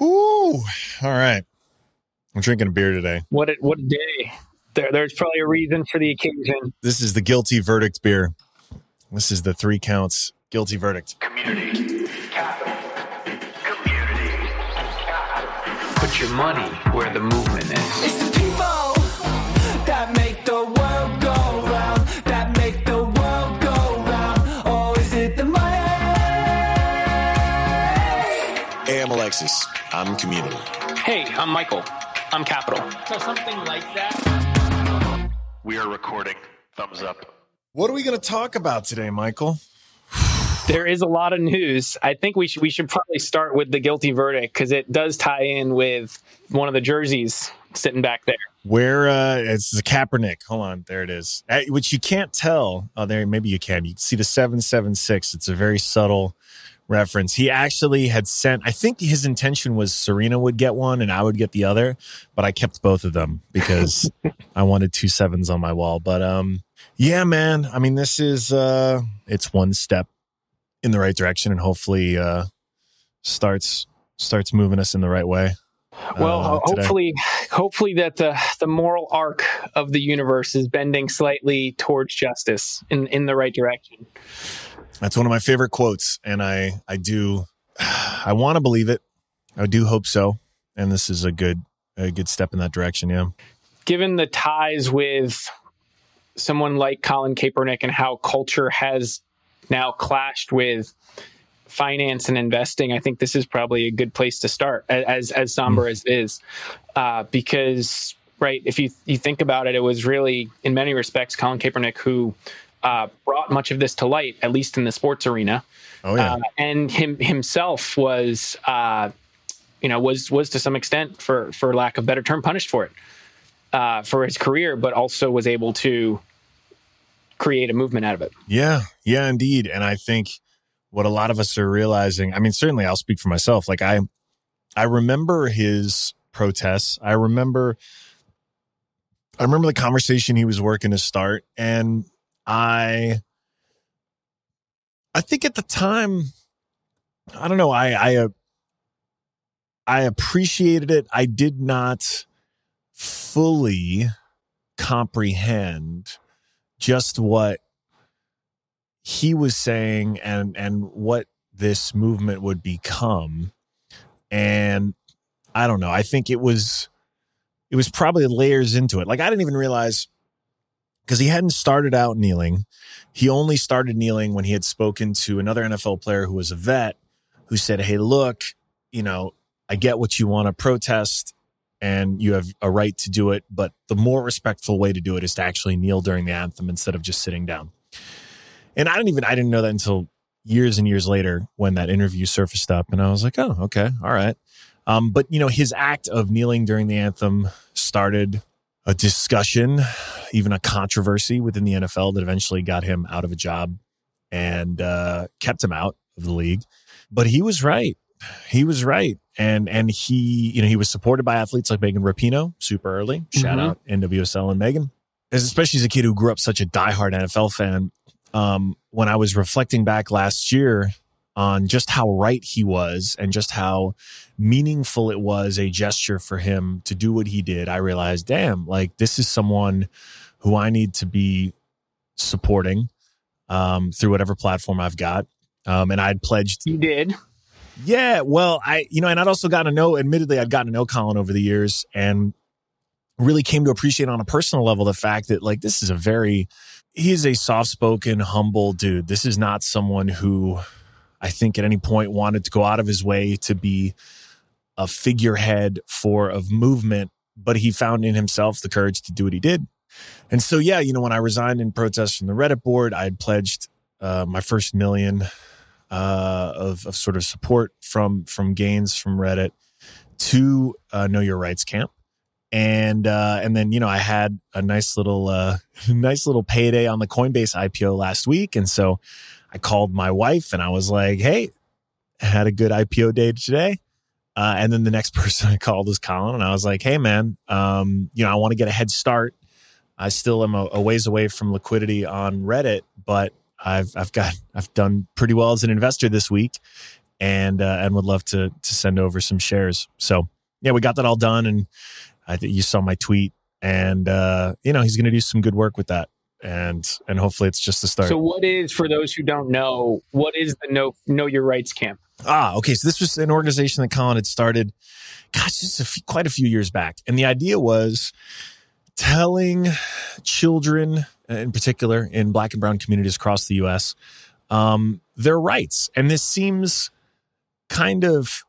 Ooh, all right. I'm drinking a beer today. What a, what a day. There, there's probably a reason for the occasion. This is the guilty verdict beer. This is the three counts guilty verdict. Community. Capital. Community. capital. Put your money where the movement is. I'm community. Hey, I'm Michael. I'm Capital. So something like that. We are recording. Thumbs up. What are we going to talk about today, Michael? There is a lot of news. I think we should we should probably start with the guilty verdict because it does tie in with one of the jerseys sitting back there. Where uh it's the Kaepernick. Hold on, there it is. Uh, Which you can't tell. Oh, there maybe you can. You can see the 776. It's a very subtle reference. He actually had sent I think his intention was Serena would get one and I would get the other, but I kept both of them because I wanted two sevens on my wall. But um yeah, man. I mean, this is uh it's one step in the right direction and hopefully uh starts starts moving us in the right way. Well, uh, today. hopefully, hopefully that the the moral arc of the universe is bending slightly towards justice in in the right direction. That's one of my favorite quotes, and I I do I want to believe it. I do hope so, and this is a good a good step in that direction. Yeah, Given the ties with someone like Colin Kaepernick and how culture has now clashed with finance and investing, I think this is probably a good place to start, as as somber as it is, uh, because right, if you you think about it, it was really in many respects Colin Kaepernick who uh, brought much of this to light, at least in the sports arena, oh yeah, uh, and him himself was. Uh, you know, was was to some extent, for for lack of better term, punished for it uh, for his career, but also was able to create a movement out of it. yeah, yeah, indeed. And I think what a lot of us are realizing. I mean, certainly, I'll speak for myself. Like I, I remember his protests. I remember, I remember the conversation he was working to start, and I, I think at the time, I don't know. I I uh, I appreciated it. I did not fully comprehend just what he was saying and and what this movement would become. And I don't know. I think it was it was probably layers into it. Like I didn't even realize because he hadn't started out kneeling. He only started kneeling when he had spoken to another NFL player who was a vet who said, Hey, look, you know, I get what you want to protest and you have a right to do it, but the more respectful way to do it is to actually kneel during the anthem instead of just sitting down. And I didn't even I didn't know that until years and years later when that interview surfaced up and I was like, "Oh, okay. All right." Um, but you know, his act of kneeling during the anthem started a discussion, even a controversy within the NFL that eventually got him out of a job and uh, kept him out of the league. But he was right. He was right. And and he, you know, he was supported by athletes like Megan Rapinoe super early. Shout Mhm. out NWSL and Megan. As especially as a kid who grew up such a diehard NFL fan, um, when I was reflecting back last year on just how right he was and just how meaningful it was a gesture for him to do what he did, I realized, damn, like this is someone who I need to be supporting um, through whatever platform I've got. Um, and I'd pledged You did. yeah, well, I you know, and I'd also gotten to know. Admittedly, I'd gotten to know Colin over the years, and really came to appreciate on a personal level the fact that like this is a very he is a soft-spoken, humble dude. This is not someone who I think at any point wanted to go out of his way to be a figurehead for of movement, but he found in himself the courage to do what he did. And so, yeah, you know, when I resigned in protest from the Reddit board, I had pledged uh, my first million uh, of, of sort of support from from gains from Reddit to uh, Know Your Rights Camp, and uh, and then you know I had a nice little uh, nice little payday on the Coinbase IPO last week, and so I called my wife and I was like, "Hey, had a good IPO day today." Uh, and then the next person I called was Colin, and I was like, "Hey, man, um, you know I want to get a head start. I still am a, a ways away from liquidity on Reddit, but I've I've got I've done pretty well as an investor this week, and uh, and would love to to send over some shares. So yeah, we got that all done, and I think you saw my tweet, and uh, you know he's going to do some good work with that, and and hopefully it's just the start. So, what is for those who don't know? What is the Know Know Your Rights camp? Ah, okay. So this was an organization that Colin had started, gosh, just a few, quite a few years back, and the idea was telling children, in particular, in Black and Brown communities across the U.S., um, their rights. And this seems kind of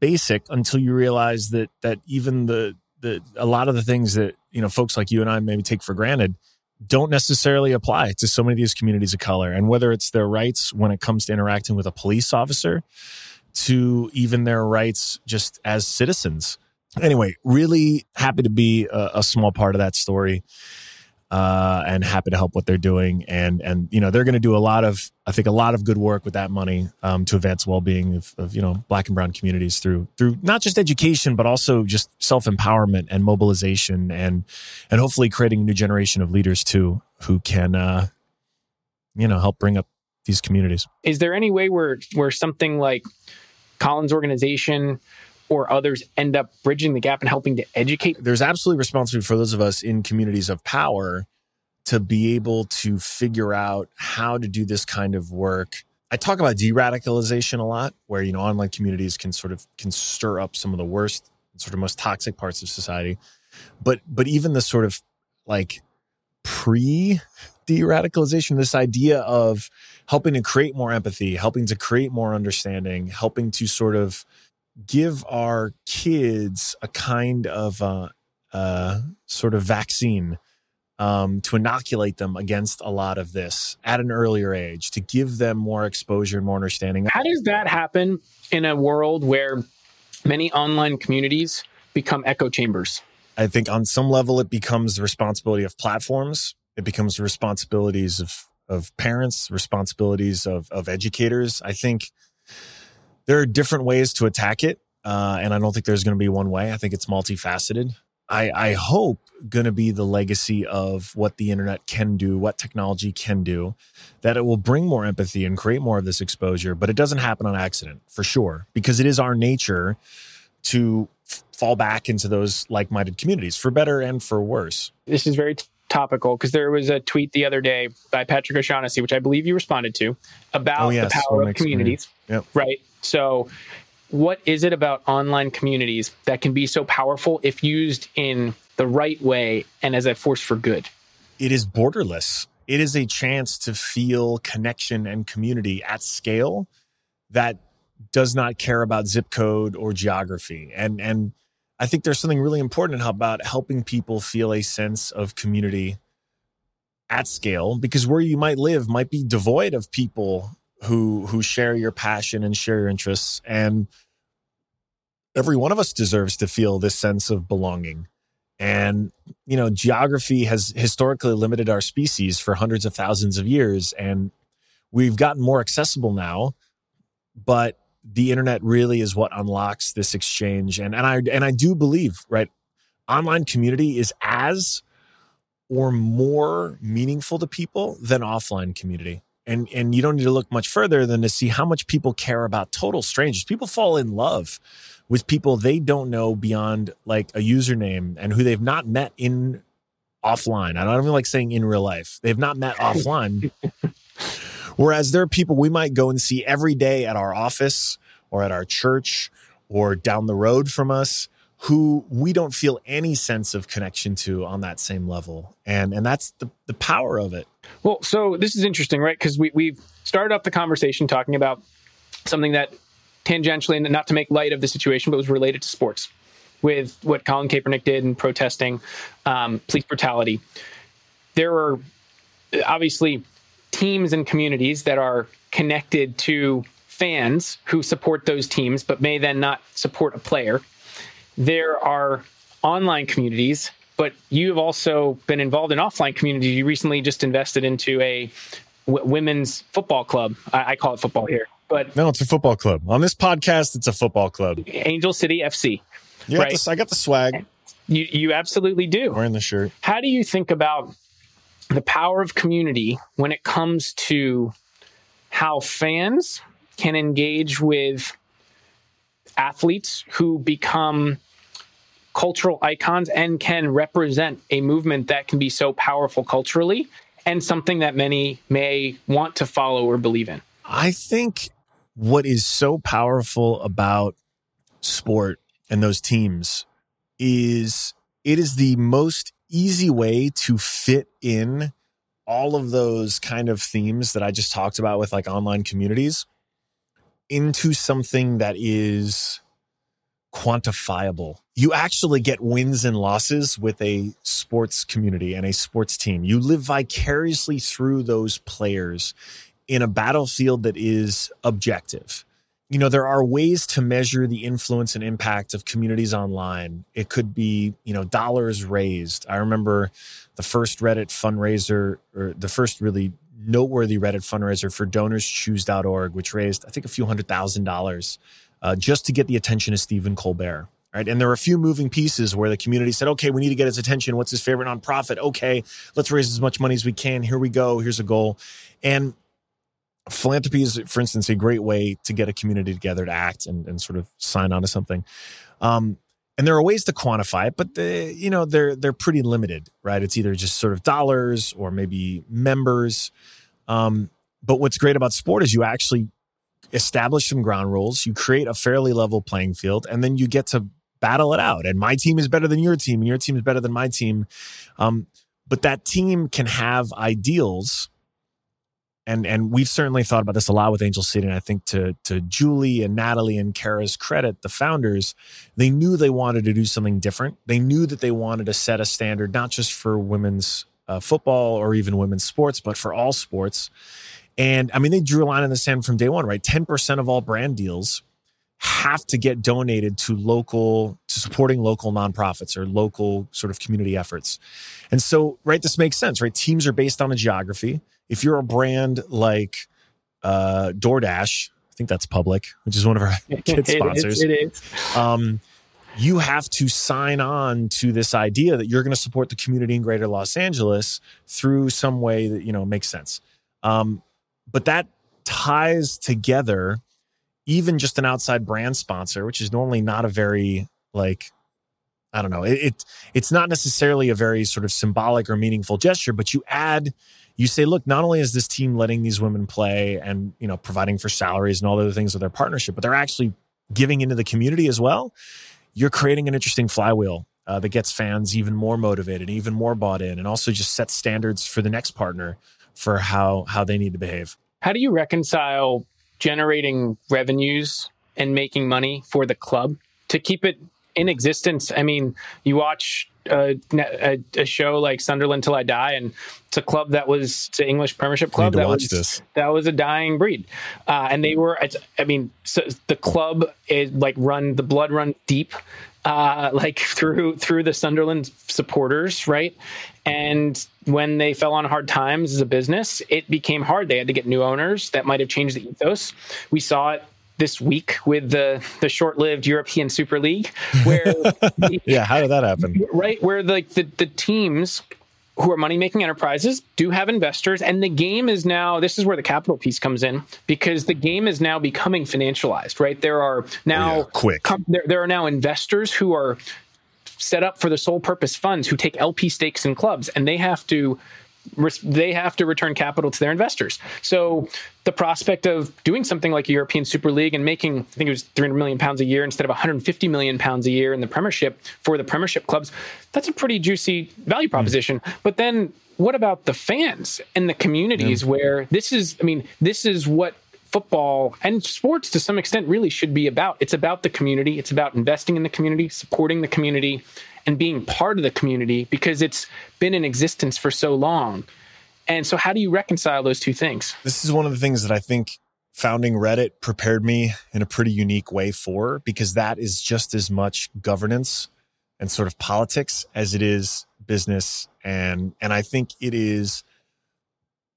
basic until you realize that that even the the a lot of the things that you know folks like you and I maybe take for granted don't necessarily apply to so many of these communities of color. And whether it's their rights when it comes to interacting with a police officer to even their rights just as citizens. Anyway really happy to be a, a small part of that story uh, and happy to help what they're doing. And and you know they're going to do a lot of I think a lot of good work with that money um, to advance well being of, of you know Black and Brown communities through through not just education but also just self empowerment and mobilization and and hopefully creating a new generation of leaders too who can uh, you know help bring up these communities. Is there any way where where something like Colin's organization or others end up bridging the gap and helping to educate? There's absolutely responsibility for those of us in communities of power to be able to figure out how to do this kind of work. I talk about de-radicalization a lot, where you know online communities can sort of can stir up some of the worst, sort of most toxic parts of society. But but even the sort of like pre de-radicalization, this idea of helping to create more empathy, helping to create more understanding, helping to sort of give our kids a kind of uh, uh, sort of vaccine um, to inoculate them against a lot of this at an earlier age, to give them more exposure and more understanding. How does that happen in a world where many online communities become echo chambers? I think on some level it becomes the responsibility of platforms. It becomes the responsibilities of of parents, responsibilities of of educators. I think there are different ways to attack it. Uh, and I don't think there's going to be one way. I think it's multifaceted. I, I hope going to be the legacy of what the internet can do, what technology can do, that it will bring more empathy and create more of this exposure. But it doesn't happen on accident for sure, because it is our nature to fall back into those like minded communities for better and for worse. This is very topical because there was a tweet the other day by Patrick O'Shaughnessy, which I believe you responded to, about Oh, yes, the power of communities. Yep. Right. So, what is it about online communities that can be so powerful if used in the right way and as a force for good? it is borderless. It is a chance to feel connection and community at scale that does not care about zip code or geography. And and I think there's something really important about helping people feel a sense of community at scale because where you might live might be devoid of people who who share your passion and share your interests and every one of us deserves to feel this sense of belonging. And you know geography has historically limited our species for hundreds of thousands of years and we've gotten more accessible now but the internet really is what unlocks this exchange and and I and I do believe right online community is as or more meaningful to people than offline community and and you don't need to look much further than to see how much people care about total strangers people fall in love with people they don't know beyond like a username and who they've not met in offline. I don't even like saying in real life. They've not met offline. Whereas there are people we might go and see every day at our office or at our church or down the road from us who we don't feel any sense of connection to on that same level. And and that's the, the power of it. Well, so this is interesting, right? Because we, we've started up the conversation talking about something that tangentially, and not to make light of the situation, but was related to sports with what Colin Kaepernick did in protesting um, police brutality. There are obviously teams and communities that are connected to fans who support those teams, but may then not support a player. There are online communities, but you have also been involved in offline communities. You recently just invested into a w- women's football club. I, I call it football here, but No, it's a football club. On this podcast, it's a football club. Angel City FC. Got Right. I got the swag. You you absolutely do. Wearing the shirt. How do you think about the power of community when it comes to how fans can engage with athletes who become cultural icons and can represent a movement that can be so powerful culturally and something that many may want to follow or believe in. I think what is so powerful about sport and those teams is it is the most easy way to fit in all of those kind of themes that I just talked about with like online communities into something that is quantifiable. You actually get wins and losses with a sports community and a sports team. You live vicariously through those players in a battlefield that is objective. You know, there are ways to measure the influence and impact of communities online. It could be, you know, dollars raised. I remember the first Reddit fundraiser, or the first really noteworthy Reddit fundraiser for donorschoose.org, which raised, I think, a few hundred thousand dollars uh, just to get the attention of Stephen Colbert. Right. And there were a few moving pieces where the community said, okay, we need to get his attention. What's his favorite nonprofit? Okay, let's raise as much money as we can. Here we go. Here's a goal. And philanthropy is, for instance, a great way to get a community together to act and, and sort of sign on to something. Um, and there are ways to quantify it, but the, you know they're they're pretty limited, right? It's either just sort of dollars or maybe members. Um, but what's great about sport is you actually establish some ground rules, you create a fairly level playing field, and then you get to battle it out. And my team is better than your team, and your team is better than my team. Um, but that team can have ideals and and we've certainly thought about this a lot with Angel City. And I think to to Julie and Natalie and Kara's credit, the founders, they knew they wanted to do something different. They knew that they wanted to set a standard not just for women's uh, football or even women's sports, but for all sports. And I mean, they drew a line in the sand from day one, right? Ten percent of all brand deals have to get donated to local to supporting local nonprofits or local sort of community efforts. And so, right, this makes sense, right? Teams are based on a geography if you're a brand like uh, DoorDash, I think that's public, which is one of our kid sponsors. it is. It is. Um, you have to sign on to this idea that you're going to support the community in greater Los Angeles through some way that, you know, makes sense. Um, but that ties together even just an outside brand sponsor, which is normally not a very like I don't know. It, it, it's not necessarily a very sort of symbolic or meaningful gesture, but you add you say, look, not only is this team letting these women play and you know providing for salaries and all the other things with their partnership, but they're actually giving into the community as well. You're creating an interesting flywheel uh, that gets fans even more motivated, even more bought in, and also just sets standards for the next partner for how how they need to behave. How do you reconcile generating revenues and making money for the club to keep it in existence? I mean, you watch a, a, a, show like Sunderland Till I Die, and it's a club that was the English Premiership club that was this. that was a dying breed, uh, and they were. I mean, so the club is like run the blood run deep, uh, like through through the Sunderland supporters, right? And when they fell on hard times as a business, it became hard. They had to get new owners that might have changed the ethos. We saw it this week with the the short-lived European Super League, where yeah, how did that happen? Right, where like the, the teams who are money making enterprises do have investors, and the game is now. This is where the capital piece comes in because the game is now becoming financialized. Right, there are now oh, yeah, quick. Com- there, there are now investors who are set up for the sole purpose funds who take LP stakes in clubs, and they have to they have to return capital to their investors. So the prospect of doing something like a European Super League and making, I think it was 300 million pounds a year instead of 150 million pounds a year in the Premiership for the Premiership clubs, that's a pretty juicy value proposition. Mm. But then what about the fans and the communities mm. where this is, I mean, this is what football and sports to some extent really should be about. It's about the community. It's about investing in the community, supporting the community, and being part of the community because it's been in existence for so long. And so, how do you reconcile those two things? This is one of the things that I think founding Reddit prepared me in a pretty unique way for because that is just as much governance and sort of politics as it is business and and I think it is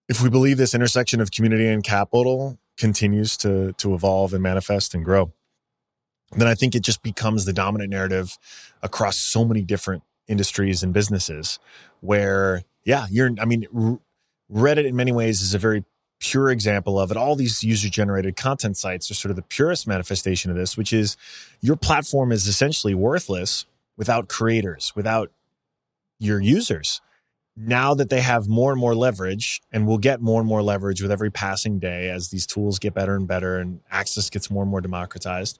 if we believe this intersection of community and capital continues to to evolve and manifest and grow then I think it just becomes the dominant narrative across so many different industries and businesses where, yeah, you're, I mean, Reddit in many ways is a very pure example of it. All these user generated content sites are sort of the purest manifestation of this, which is your platform is essentially worthless without creators, without your users. Now that they have more and more leverage and will get more and more leverage with every passing day as these tools get better and better and access gets more and more democratized,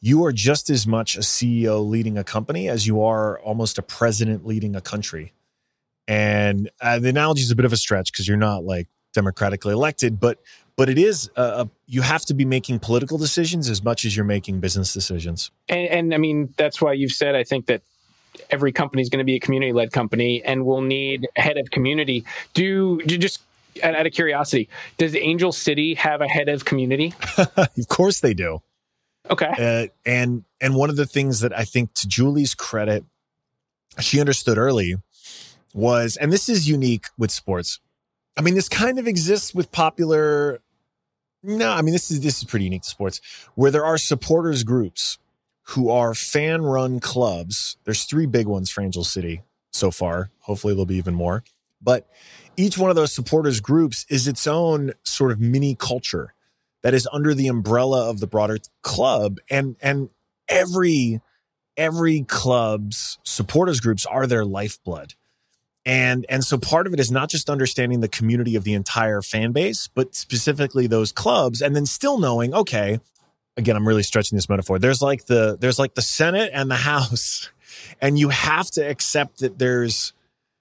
you are just as much a CEO leading a company as you are almost a president leading a country. And uh, the analogy is a bit of a stretch because you're not like democratically elected, but but it is uh, uh, you have to be making political decisions as much as you're making business decisions. And, and I mean, that's why you've said, I think that every company is going to be a community led company and will need a head of community. Do, do just out of curiosity, does Angel City have a head of community? of course they do. Okay. Uh, and and one of the things that I think to Julie's credit, she understood early was, and this is unique with sports. I mean, this kind of exists with popular. No, I mean this is this is pretty unique to sports, where there are supporters groups who are fan run clubs. There's three big ones for Angel City so far. Hopefully there'll be even more. But each one of those supporters groups is its own sort of mini culture that is under the umbrella of the broader club. And and every every club's supporters groups are their lifeblood. And and so part of it is not just understanding the community of the entire fan base but specifically those clubs and then still knowing okay again i'm really stretching this metaphor. There's like the there's like the senate and the house and you have to accept that there's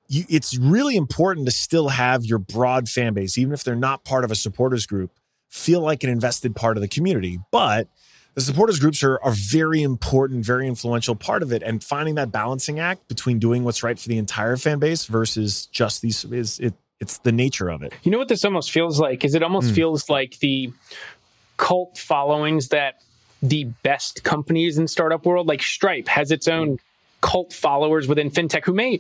you, it's really important to still have your broad fan base even if they're not part of a supporters group feel like an invested part of the community but the supporters groups are a very important, very influential part of it. And finding that balancing act between doing what's right for the entire fan base versus just these is it it's the nature of it. You know what this almost feels like? Is it almost Mm. feels like the cult followings that the best companies in startup world, like Stripe, has its own cult followers within fintech who may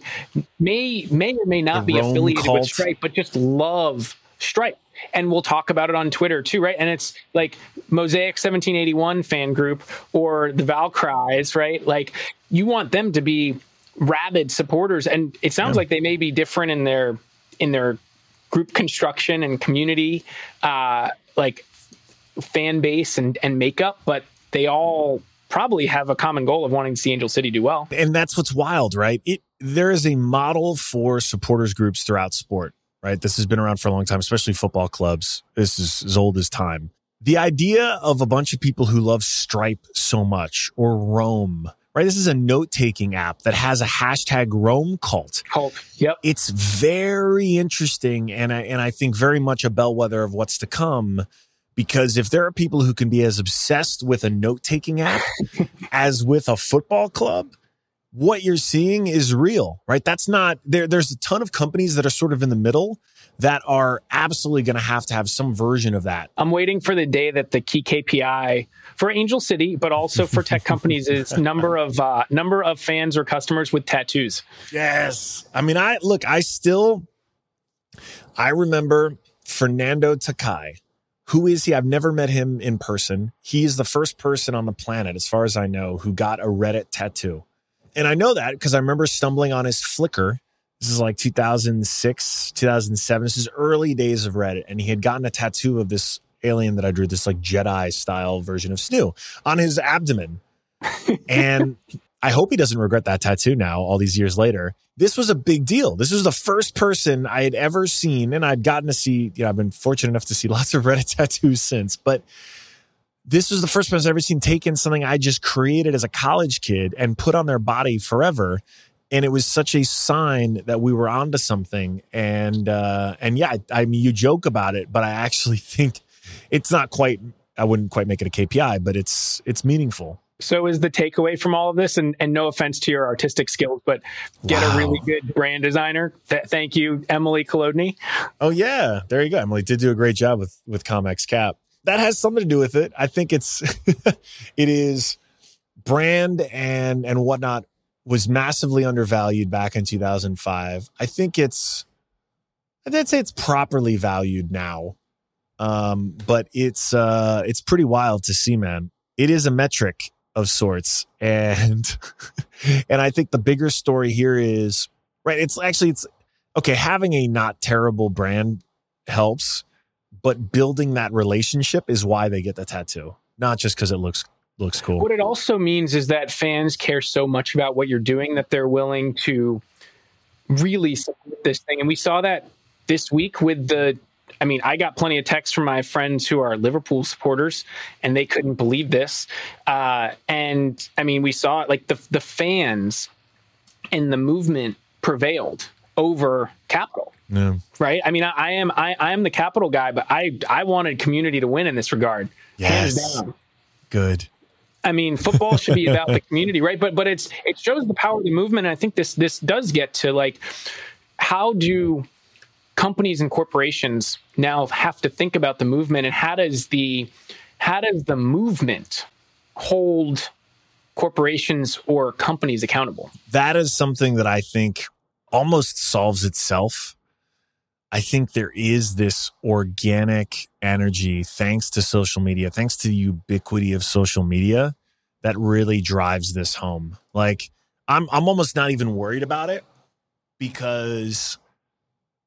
may may or may not The be Roam affiliated cult. with Stripe, but just love Stripe. And we'll talk about it on Twitter too, right? And it's like Mosaic 1781 fan group or the Valkyries, right? Like you want them to be rabid supporters, and it sounds Yeah. like they may be different in their in their group construction and community, uh, like fan base and and makeup, but they all probably have a common goal of wanting to see Angel City do well. and that's what's wild, right? It there is a model for supporters groups throughout sport, right? This has been around for a long time, especially football clubs. This is as old as time. The idea of a bunch of people who love Stripe so much or Roam, right? This is a note taking app that has a hashtag Roam cult. Cult. Yep. It's very interesting and I, and I think very much a bellwether of what's to come because if there are people who can be as obsessed with a note taking app as with a football club, what you're seeing is real, right? That's not there. There's a ton of companies that are sort of in the middle that are absolutely going to have to have some version of that. I'm waiting for the day that the key KPI for Angel City, but also for tech companies, is number of uh, number of fans or customers with tattoos. Yes. I mean, I look, I still, I remember Fernando Takai. Who is he? I've never met him in person. He is the first person on the planet, as far as I know, who got a Reddit tattoo. And I know that because I remember stumbling on his Flickr. This is like 2006, 2007. This is early days of Reddit. And he had gotten a tattoo of this alien that I drew, this like Jedi style version of Snoo on his abdomen. and I hope he doesn't regret that tattoo now, all these years later. This was a big deal. This was the first person I had ever seen, and I'd gotten to see, you know, I've been fortunate enough to see lots of Reddit tattoos since, but this was the first person I've ever seen taken something I just created as a college kid and put on their body forever. And it was such a sign that we were onto something. And uh and yeah, I, I mean you joke about it, but I actually think it's not quite I wouldn't quite make it a KPI, but it's it's meaningful. So is the takeaway from all of this, and, and no offense to your artistic skills, but get Wow. a really good brand designer. Th- thank you, Emily Kolodny. Oh yeah, there you go. Emily did do a great job with with Comex Cap. That has something to do with it. I think it's it is brand and and whatnot was massively undervalued back in 2005. I think it's I'd say it's properly valued now. Um, but it's uh it's pretty wild to see, man. It is a metric of sorts. And and I think the bigger story here is right, it's actually it's okay, having a not terrible brand helps, but building that relationship is why they get the tattoo, not just because it looks looks cool. What it also means is that fans care so much about what you're doing that they're willing to really support this thing. And we saw that this week with the I mean, I got plenty of texts from my friends who are Liverpool supporters, and they couldn't believe this. Uh, and I mean, we saw it like the the fans and the movement prevailed over capital. Yeah. Right. I mean, I, I am I, I am the capital guy, but I I wanted community to win in this regard. Yes. Good. I mean, football should be about the community, right? But but it's it shows the power of the movement. And I think this this does get to like how do companies and corporations now have to think about the movement and how does the how does the movement hold corporations or companies accountable? that is something that I think almost solves itself. I think there is this organic energy thanks to social media, thanks to the ubiquity of social media that really drives this home. Like I'm I'm almost not even worried about it because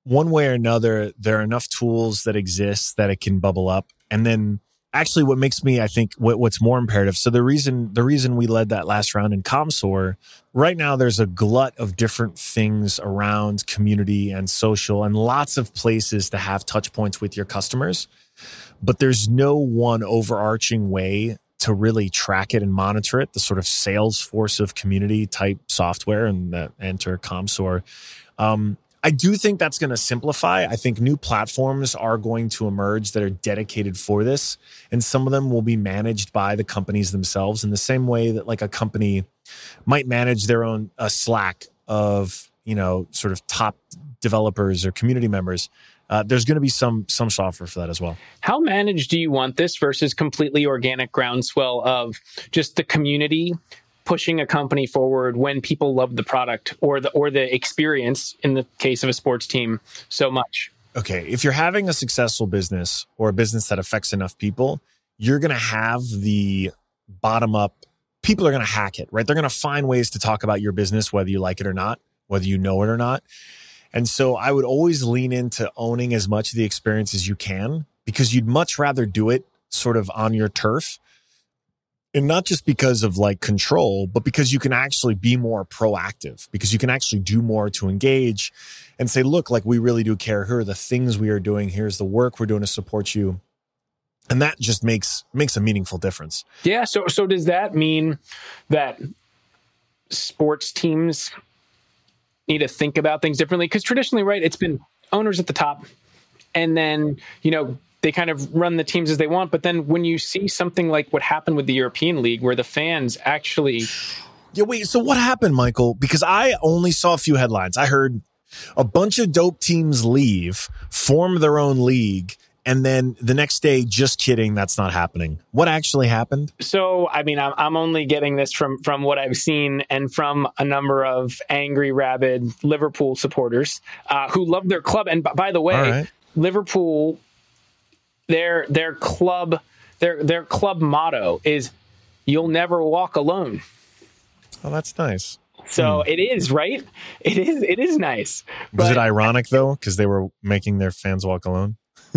one way or another there are enough tools that exist that it can bubble up and then actually what makes me I think what, what's more imperative so the reason the reason we led that last round in Commsor right now there's a glut of different things around community and social and lots of places to have touch points with your customers but there's no one overarching way to really track it and monitor it the sort of salesforce of community type software and enter commsor um, I do think that's going to simplify. I think new platforms are going to emerge that are dedicated for this, and some of them will be managed by the companies themselves in the same way that like a company might manage their own uh, Slack of you know sort of top developers or community members. Uh, there's going to be some some software for that as well. How managed do you want this versus completely organic groundswell of just the community pushing a company forward when people love the product or the or the experience in the case of a sports team so much? okay, if you're having a successful business or a business that affects enough people, you're going to have the bottom up, people are going to hack it, right? They're going to find ways to talk about your business, whether you like it or not, whether you know it or not. And so I would always lean into owning as much of the experience as you can because you'd much rather do it sort of on your turf. And not just because of like control, but because you can actually be more proactive, because you can actually do more to engage and say, look, like we really do care. Here are the things we are doing. Here's the work we're doing to support you. And that just makes makes a meaningful difference. Yeah. So so does that mean that sports teams need to think about things differently? Because traditionally, right, it's been owners at the top, and then you know they kind of run the teams as they want. But then when you see something like what happened with the European League, where the fans actually Yeah, wait. So what happened, Michael? Because I only saw a few headlines. I heard a bunch of dope teams leave, form their own league, and then the next day, just kidding, that's not happening. What actually happened? So, I mean, I'm, I'm only getting this from from what I've seen and from a number of angry, rabid Liverpool supporters uh, who love their club. And b- by the way, right. Liverpool, their their club their their club motto is "You'll never walk alone." Oh, that's nice. So hmm. it is right. It is it is nice. Was But- it ironic though, because they were making their fans walk alone?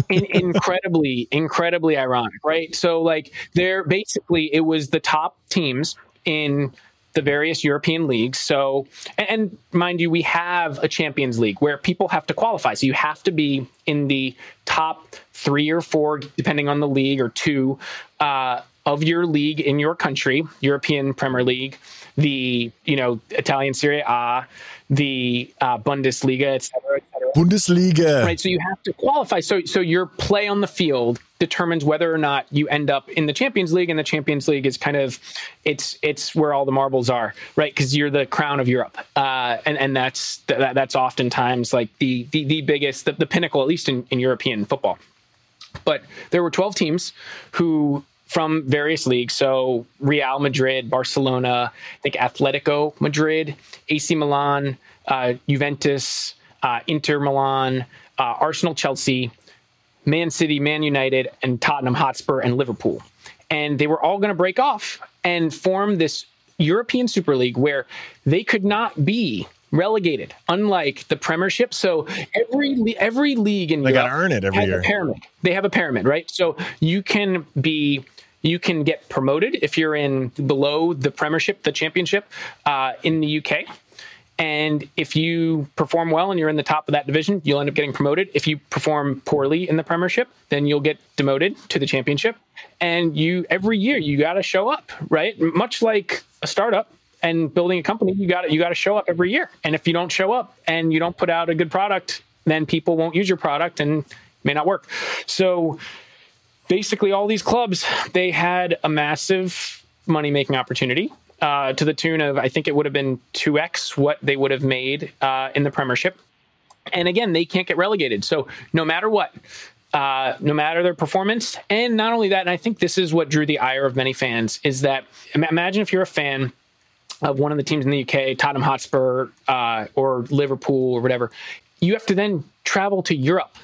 in, incredibly, incredibly ironic, right? So, like, they're basically it was the top teams in the various European leagues. So, and, and mind you, we have a Champions League where people have to qualify. So you have to be in the top three or four, depending on the league, or two uh, of your league in your country, European Premier League, the you know Italian Serie A, the uh, Bundesliga, et cetera, et cetera Bundesliga. right so you have to qualify so so your play on the field determines whether or not you end up in the champions league and the champions league is kind of it's it's where all the marbles are right? Because you're the crown of europe. Uh, and and that's that, that's oftentimes like the the, the biggest the, the pinnacle at least in, in european football. But there were 12 teams who from various leagues so real madrid barcelona i think atletico madrid ac milan uh, juventus uh, inter milan uh, arsenal chelsea man city man united and tottenham hotspur and liverpool and they were all going to break off and form this european super league where they could not be relegated, unlike the Premiership. So every every league in They Europe gotta earn it every year. A pyramid. They have a pyramid, right? So you can be you can get promoted if you're in below the Premiership, the Championship uh, in the UK. And if you perform well and you're in the top of that division, you'll end up getting promoted. If you perform poorly in the Premiership, then you'll get demoted to the Championship. And you every year you got to show up, right? Much like a startup and building a company, you got you got to show up every year. And if you don't show up and you don't put out a good product, then people won't use your product and may not work. So basically all these clubs they had a massive money making opportunity uh, to the tune of I think it would have been two x what they would have made uh, in the Premiership. And again, they can't get relegated. So no matter what, uh, no matter their performance, and not only that, and I think this is what drew the ire of many fans is that imagine if you're a fan of one of the teams in the UK, Tottenham Hotspur uh, or Liverpool or whatever, you have to then travel to Europe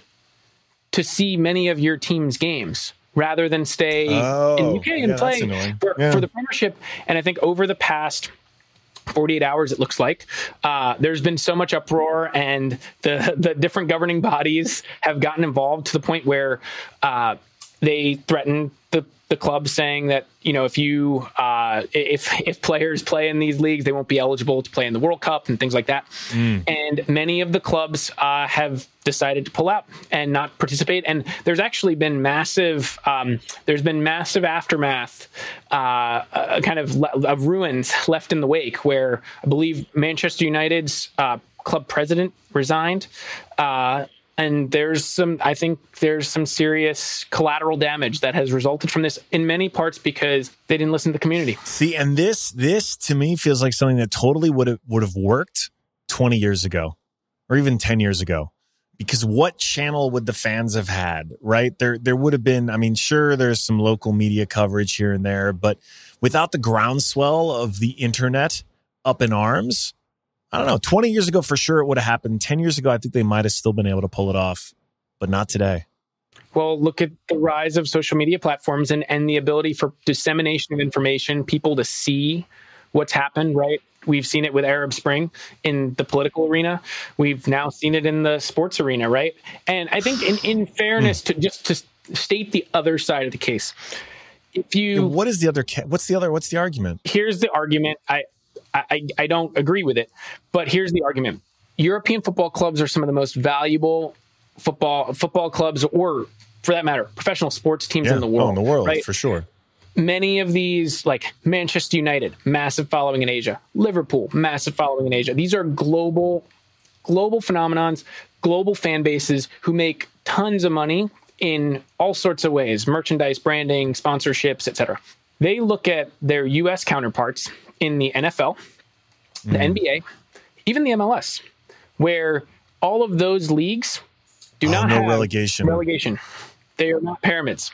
to see many of your team's games rather than stay in Oh, the UK and yeah, play for, Yeah. for the Premiership. And I think over the past 48 hours, it looks like uh, there's been so much uproar, and the the different governing bodies have gotten involved to the point where uh, they threatened the the club, saying that you know if you uh, if if players play in these leagues, they won't be eligible to play in the World Cup and things like that. And many of the clubs uh, have decided to pull out and not participate. And there's actually been massive um, there's been massive aftermath, uh, uh, kind of le- of ruins left in the wake, where I believe Manchester United's uh, club president resigned. And there's some, I think there's some serious collateral damage that has resulted from this in many parts because they didn't listen to the community. See, and this this to me feels like something that totally would have would have worked 20 years ago or even 10 years ago. Because what channel would the fans have had, right? There there would have been, I mean, sure there's some local media coverage here and there, but without the groundswell of the internet up in arms, I don't know, 20 years ago for sure it would have happened. 10 years ago I think they might have still been able to pull it off, but not today. Well, look at the rise of social media platforms and, and the ability for dissemination of information, people to see what's happened, right? We've seen it with Arab Spring in the political arena. We've now seen it in the sports arena, right? And I think, in, in fairness, hmm. to just to state the other side of the case, if you what is the other what's the other what's the argument? here's the argument. I, I I don't agree with it, but here's the argument. European football clubs are some of the most valuable football football clubs, or for that matter, professional sports teams Yeah, in the world. oh, in the world right? for sure. Many of these, like Manchester United, massive following in Asia. Liverpool, massive following in Asia. These are global, global phenomenons, global fan bases who make tons of money in all sorts of ways: merchandise, branding, sponsorships, etc. They look at their U.S. counterparts in the NFL, the mm-hmm. NBA, even the MLS, where all of those leagues do Oh, not no have relegation. Relegation. They are not pyramids.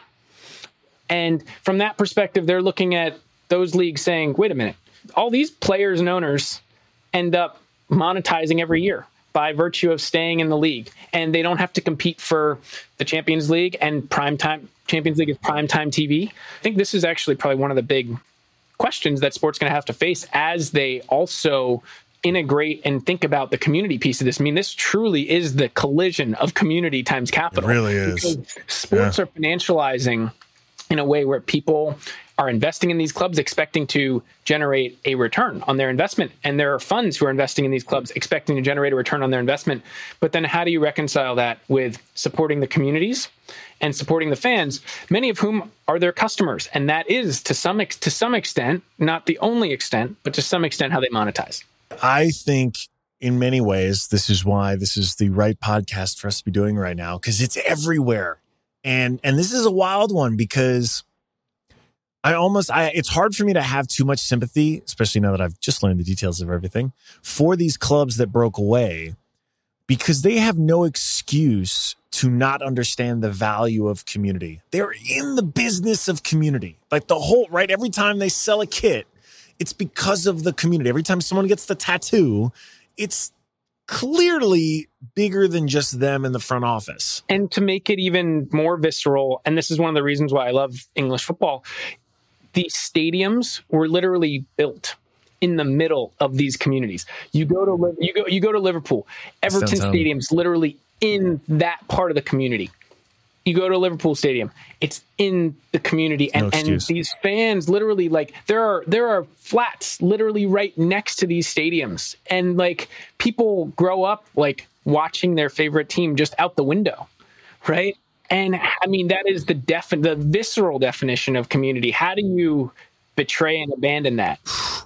And from that perspective, they're looking at those leagues saying, wait a minute, all these players and owners end up monetizing every year by virtue of staying in the league. And they don't have to compete for the Champions League and prime time Champions League is prime time TV. I think this is actually probably one of the big questions that sports going to have to face as they also integrate and think about the community piece of this. I mean, this truly is the collision of community times capital. It really is. Sports are financializing in a way where people are investing in these clubs expecting to generate a return on their investment and there are funds who are investing in these clubs expecting to generate a return on their investment but then how do you reconcile that with supporting the communities and supporting the fans many of whom are their customers and that is to some ex- to some extent not the only extent but to some extent how they monetize I think in many ways, this is why this is the right podcast for us to be doing right now because it's everywhere. And and this is a wild one because I almost I it's hard for me to have too much sympathy, especially now that I've just learned the details of everything, for these clubs that broke away because they have no excuse to not understand the value of community. They're in the business of community. Like the whole right every time they sell a kit, it's because of the community. Every time someone gets the tattoo, it's clearly bigger than just them in the front office. and to make it even more visceral and this is one of the reasons why i love english football these stadiums were literally built in the middle of these communities. You go to you go you go to Liverpool. Everton Stadium's literally in that part of the community. You go to Liverpool Stadium, it's in the community, and, No and these fans literally like there are there are flats literally right next to these stadiums, and like people grow up like watching their favorite team just out the window, right? And I mean that is the def the visceral definition of community. How do you betray and abandon that?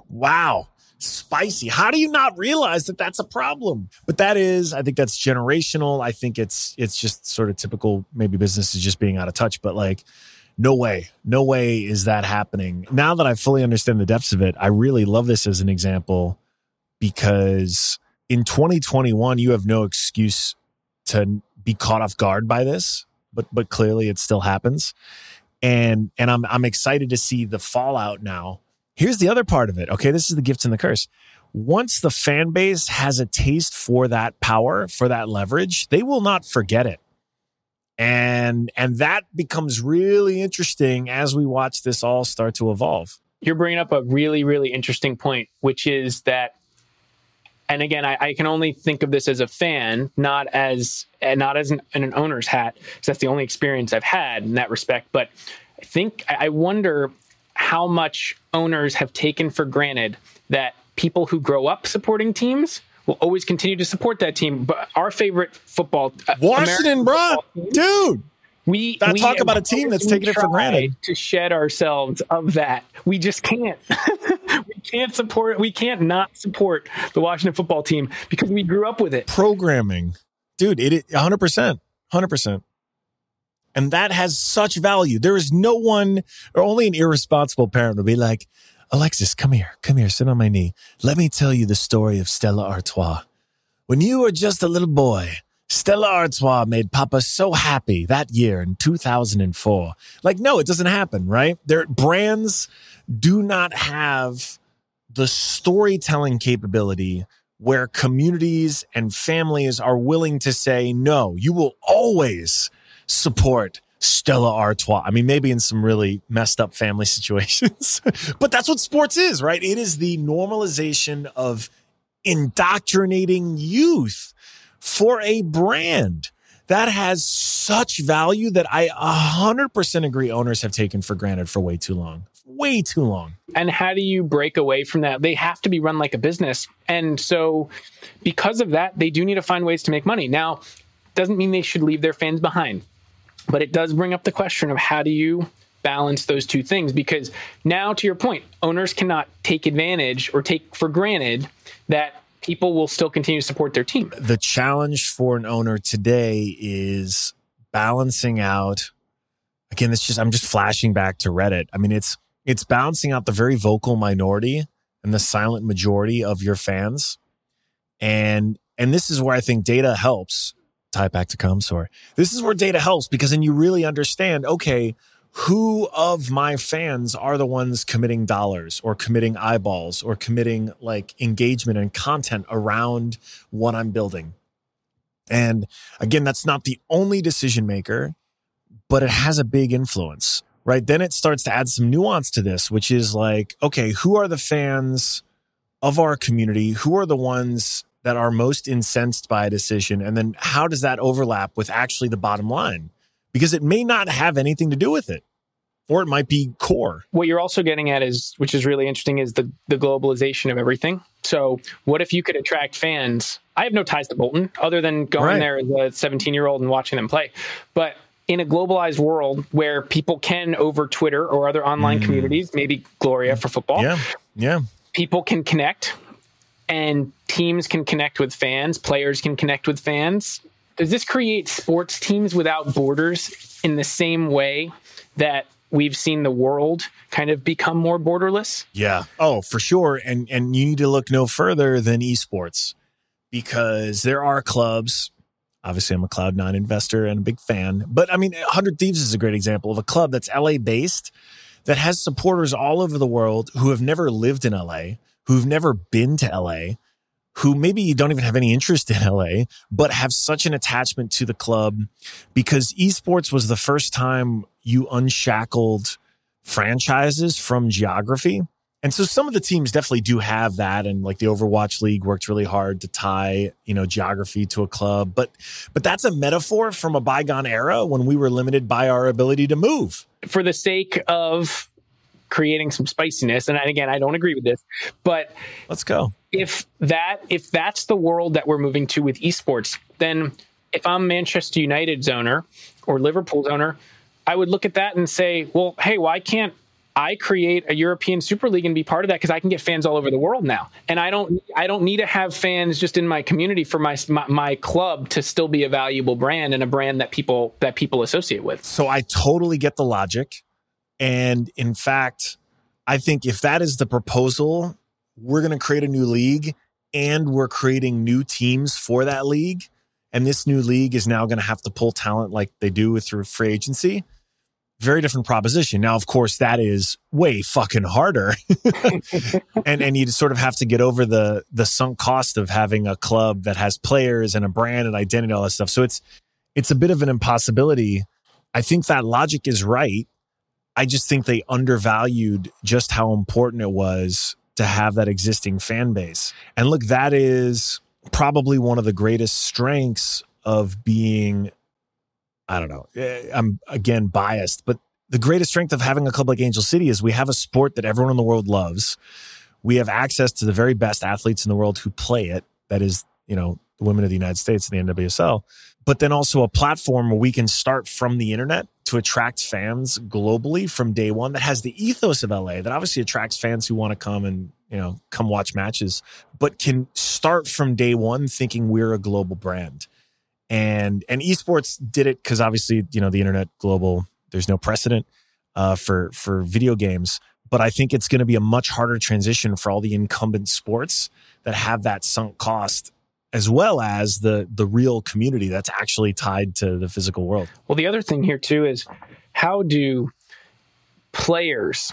Wow. Spicy. How do you not realize that that's a problem? But that is, I think that's generational. I think it's it's just sort of typical maybe businesses just being out of touch, but like no way. No way is that happening. Now that I fully understand the depths of it, I really love this as an example because in 2021 you have no excuse to be caught off guard by this, but but clearly it still happens. And and I'm I'm excited to see the fallout now Here's the other part of it. Okay, this is the gift and the curse. Once the fan base has a taste for that power, for that leverage, they will not forget it. And and that becomes really interesting as we watch this all start to evolve. you're bringing up a really really interesting point which is that and again I, I can only think of this as a fan not as eh, not as an, an owner's hat because that's the only experience i've had in that respect but i think I wonder how much owners have taken for granted that people who grow up supporting teams will always continue to support that team but our favorite football uh, Washington, bro, dude. we That we- talk about a team that's taking it for granted. to shed ourselves of that. We just can't. we can't support. We can't not support the Washington football team because we grew up with it. Programming, dude. It 100 percent, 100 percent. And that has such value. There is no one, or only an irresponsible parent would be like, Alexis, come here, come here, sit on my knee. Let me tell you the story of Stella Artois. When you were just a little boy, Stella Artois made Papa so happy that year in 2004. Like, no, it doesn't happen, right? Their brands do not have the storytelling capability where communities and families are willing to say, no, you will always support Stella Artois. I mean, maybe in some really messed up family situations, but that's what sports is, right? It is the normalization of indoctrinating youth for a brand that has such value that I 100% agree owners have taken for granted for way too long. Way too long. And how do you break away from that? They have to be run like a business, and so because of that, they do need to find ways to make money. Now, doesn't mean they should leave their fans behind, but it does bring up the question of how do you balance those two things? Because now to your point owners cannot take advantage or take for granted that people will still continue to support their team. The challenge for an owner today is balancing out again it's just i'm just flashing back to reddit. I mean it's it's balancing out the very vocal minority and the silent majority of your fans. And and this is where i think data helps tie it back to commsor this is where data helps because then you really understand okay who of my fans are the ones committing dollars or committing eyeballs or committing like engagement and content around what I'm building. And again, that's not the only decision maker, but it has a big influence, right? Then it starts to add some nuance to this, which is like, okay, who are the fans of our community? Who are the ones that are most incensed by a decision? And then how does that overlap with actually the bottom line? Because it may not have anything to do with it, or it might be core. what you're also getting at is which is really interesting is the the globalization of everything so what if you could attract fans i have no ties to bolton other than going Right. there as a 17 year old and watching them play but in a globalized world where people can over twitter or other online hmm. communities maybe gloria for football Yeah. Yeah. people can connect and teams can connect with fans, players can connect with fans. Does this create sports teams without borders in the same way that we've seen the world kind of become more borderless? Yeah. Oh, for sure. And and you need to look no further than esports because there are clubs. Obviously, I'm a Cloud9 investor and a big fan. But I mean, 100 Thieves is a great example of a club that's LA based that has supporters all over the world who have never lived in LA, who've never been to LA, who maybe don't even have any interest in LA, but have such an attachment to the club because esports was the first time you unshackled franchises from geography And so some of the teams definitely do have that. And like the Overwatch League worked really hard to tie, you know, geography to a club. But but that's a metaphor from a bygone era when we were limited by our ability to move. For the sake of creating some spiciness, and again, I don't agree with this, but Let's go. if that if that's the world that we're moving to with esports, then if I'm Manchester United's owner or Liverpool's owner, I would look at that and say, well, hey, why can't I create a European Super League and be part of that because I can get fans all over the world now, and I don't I don't need to have fans just in my community for my, my my club to still be a valuable brand and a brand that people that people associate with. So I totally get the logic. And in fact, I think if that is the proposal, we're going to create a new league and we're creating new teams for that league. And this new league is now going to have to pull talent like they do with through free agency. Very different proposition. Now, of course, that is way fucking harder. and and you sort of have to get over the the sunk cost of having a club that has players and a brand and identity, all that stuff. So it's it's a bit of an impossibility. I think that logic is right. I just think they undervalued just how important it was to have that existing fan base. And look, that is probably one of the greatest strengths of being, I don't know, eh, I'm again biased, but the greatest strength of having a club like Angel City is we have a sport that everyone in the world loves. We have access to the very best athletes in the world who play it. That is, you know, the women of the United States in the NWSL but then also a platform where we can start from the internet to attract fans globally from day one that has the ethos of LA that obviously attracts fans who want to come and you know come watch matches but can start from day one thinking we're a global brand. And and esports did it because obviously you know the internet global there's no precedent uh, for for video games but I think it's going to be a much harder transition for all the incumbent sports that have that sunk cost as well as the the real community that's actually tied to the physical world. Well, the other thing here too is how do players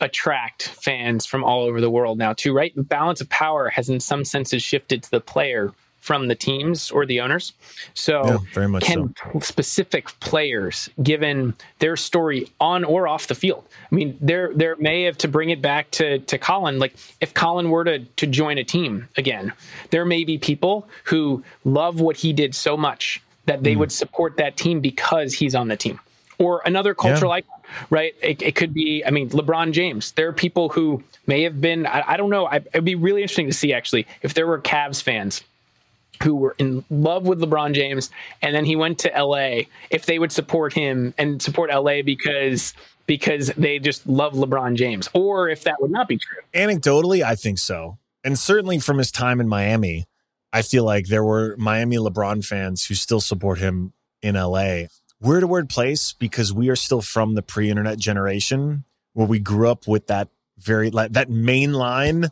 attract fans from all over the world now too, right? The balance of power has in some senses shifted to the player from the teams or the owners. So Yeah, very much can specific players given their story on or off the field. I mean, there there may have to bring it back to to Colin. Like if Colin were to to join a team again, there may be people who love what he did so much that they hmm. would support that team because he's on the team. Or another cultural Yeah. icon, right? It, it could be, I mean, LeBron James. There are people who may have been, I, I don't know. I, it'd be really interesting to see actually if there were Cavs fans who were in love with LeBron James and then he went to LA if they would support him and support LA because because they just love LeBron James or if that would not be true. Anecdotally, I think so. And certainly from his time in Miami, I feel like there were Miami LeBron fans who still support him in LA. Word to word place because we are still from the pre internet generation where we grew up with that very like that main line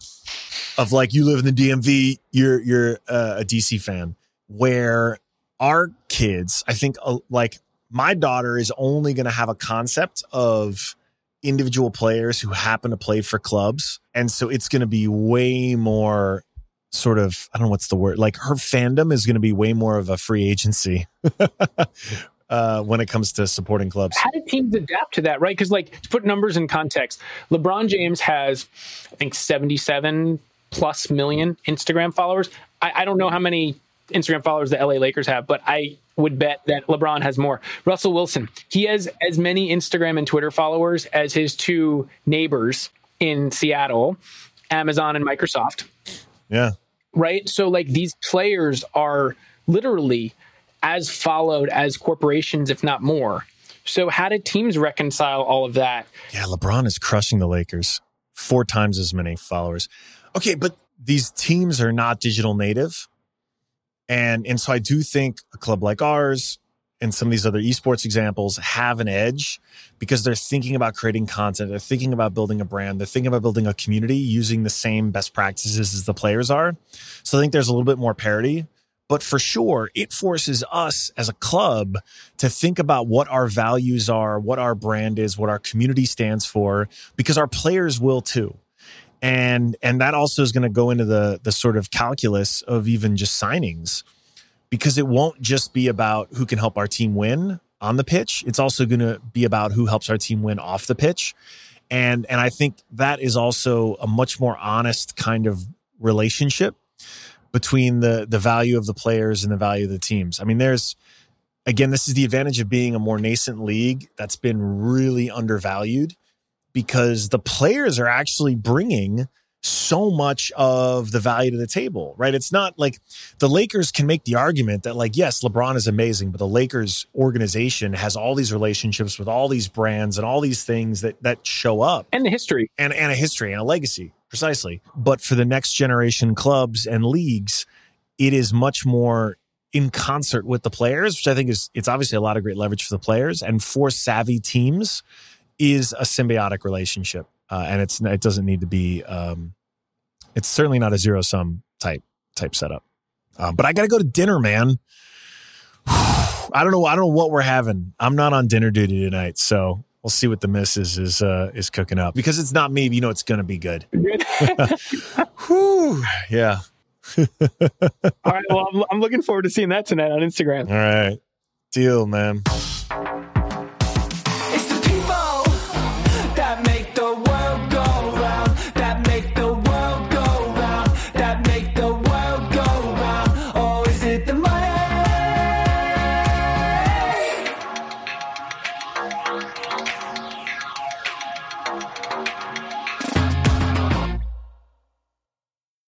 of like you live in the DMV, you're you're uh, a DC fan. Where our kids, I think, uh, like my daughter is only going to have a concept of individual players who happen to play for clubs, and so it's going to be way more sort of I don't know what's the word like her fandom is going to be way more of a free agency uh, when it comes to supporting clubs. How do teams adapt to that, right? Because, like, to put numbers in context, LeBron James has, I think, 77 plus million Instagram followers. I, I don't know how many Instagram followers the LA Lakers have, but I would bet that LeBron has more. Russell Wilson, he has as many Instagram and Twitter followers as his two neighbors in Seattle, Amazon and Microsoft Yeah. right? So like these players are literally as followed as corporations, if not more. So how did teams reconcile all of that? Yeah, LeBron is crushing the Lakers. Four times as many followers. Okay, but these teams are not digital native. And and so I do think a club like ours and some of these other esports examples have an edge because they're thinking about creating content, they're thinking about building a brand, they're thinking about building a community using the same best practices as the players are. So I think there's a little bit more parity. But for sure, it forces us as a club to think about what our values are, what our brand is, what our community stands for, because our players will too. And and that also is going to go into the the sort of calculus of even just signings because it won't just be about who can help our team win on the pitch. It's also going to be about who helps our team win off the pitch. and and I think that is also a much more honest kind of relationship between the the value of the players and the value of the teams. I mean, there's again, this is the advantage of being a more nascent league that's been really undervalued because the players are actually bringing so much of the value to the table, right? It's not like the Lakers can make the argument that, like, yes, LeBron is amazing, but the Lakers organization has all these relationships with all these brands and all these things that that show up And the history. and, and a history and a legacy, precisely. But for the next generation clubs and leagues, it is much more in concert with the players, which I think is it's obviously a lot of great leverage for the players and for savvy teams is a symbiotic relationship, uh, and it's it doesn't need to be. Um, it's certainly not a zero sum type type setup. Uh, but I got to go to dinner, man. I don't know. I don't know what we're having. I'm not on dinner duty tonight, so we'll see what the missus is uh, is cooking up. Because it's not me, you know, it's going to be good. Whew. Yeah. All right. Well, I'm, I'm looking forward to seeing that tonight on Instagram. All right. Deal, man.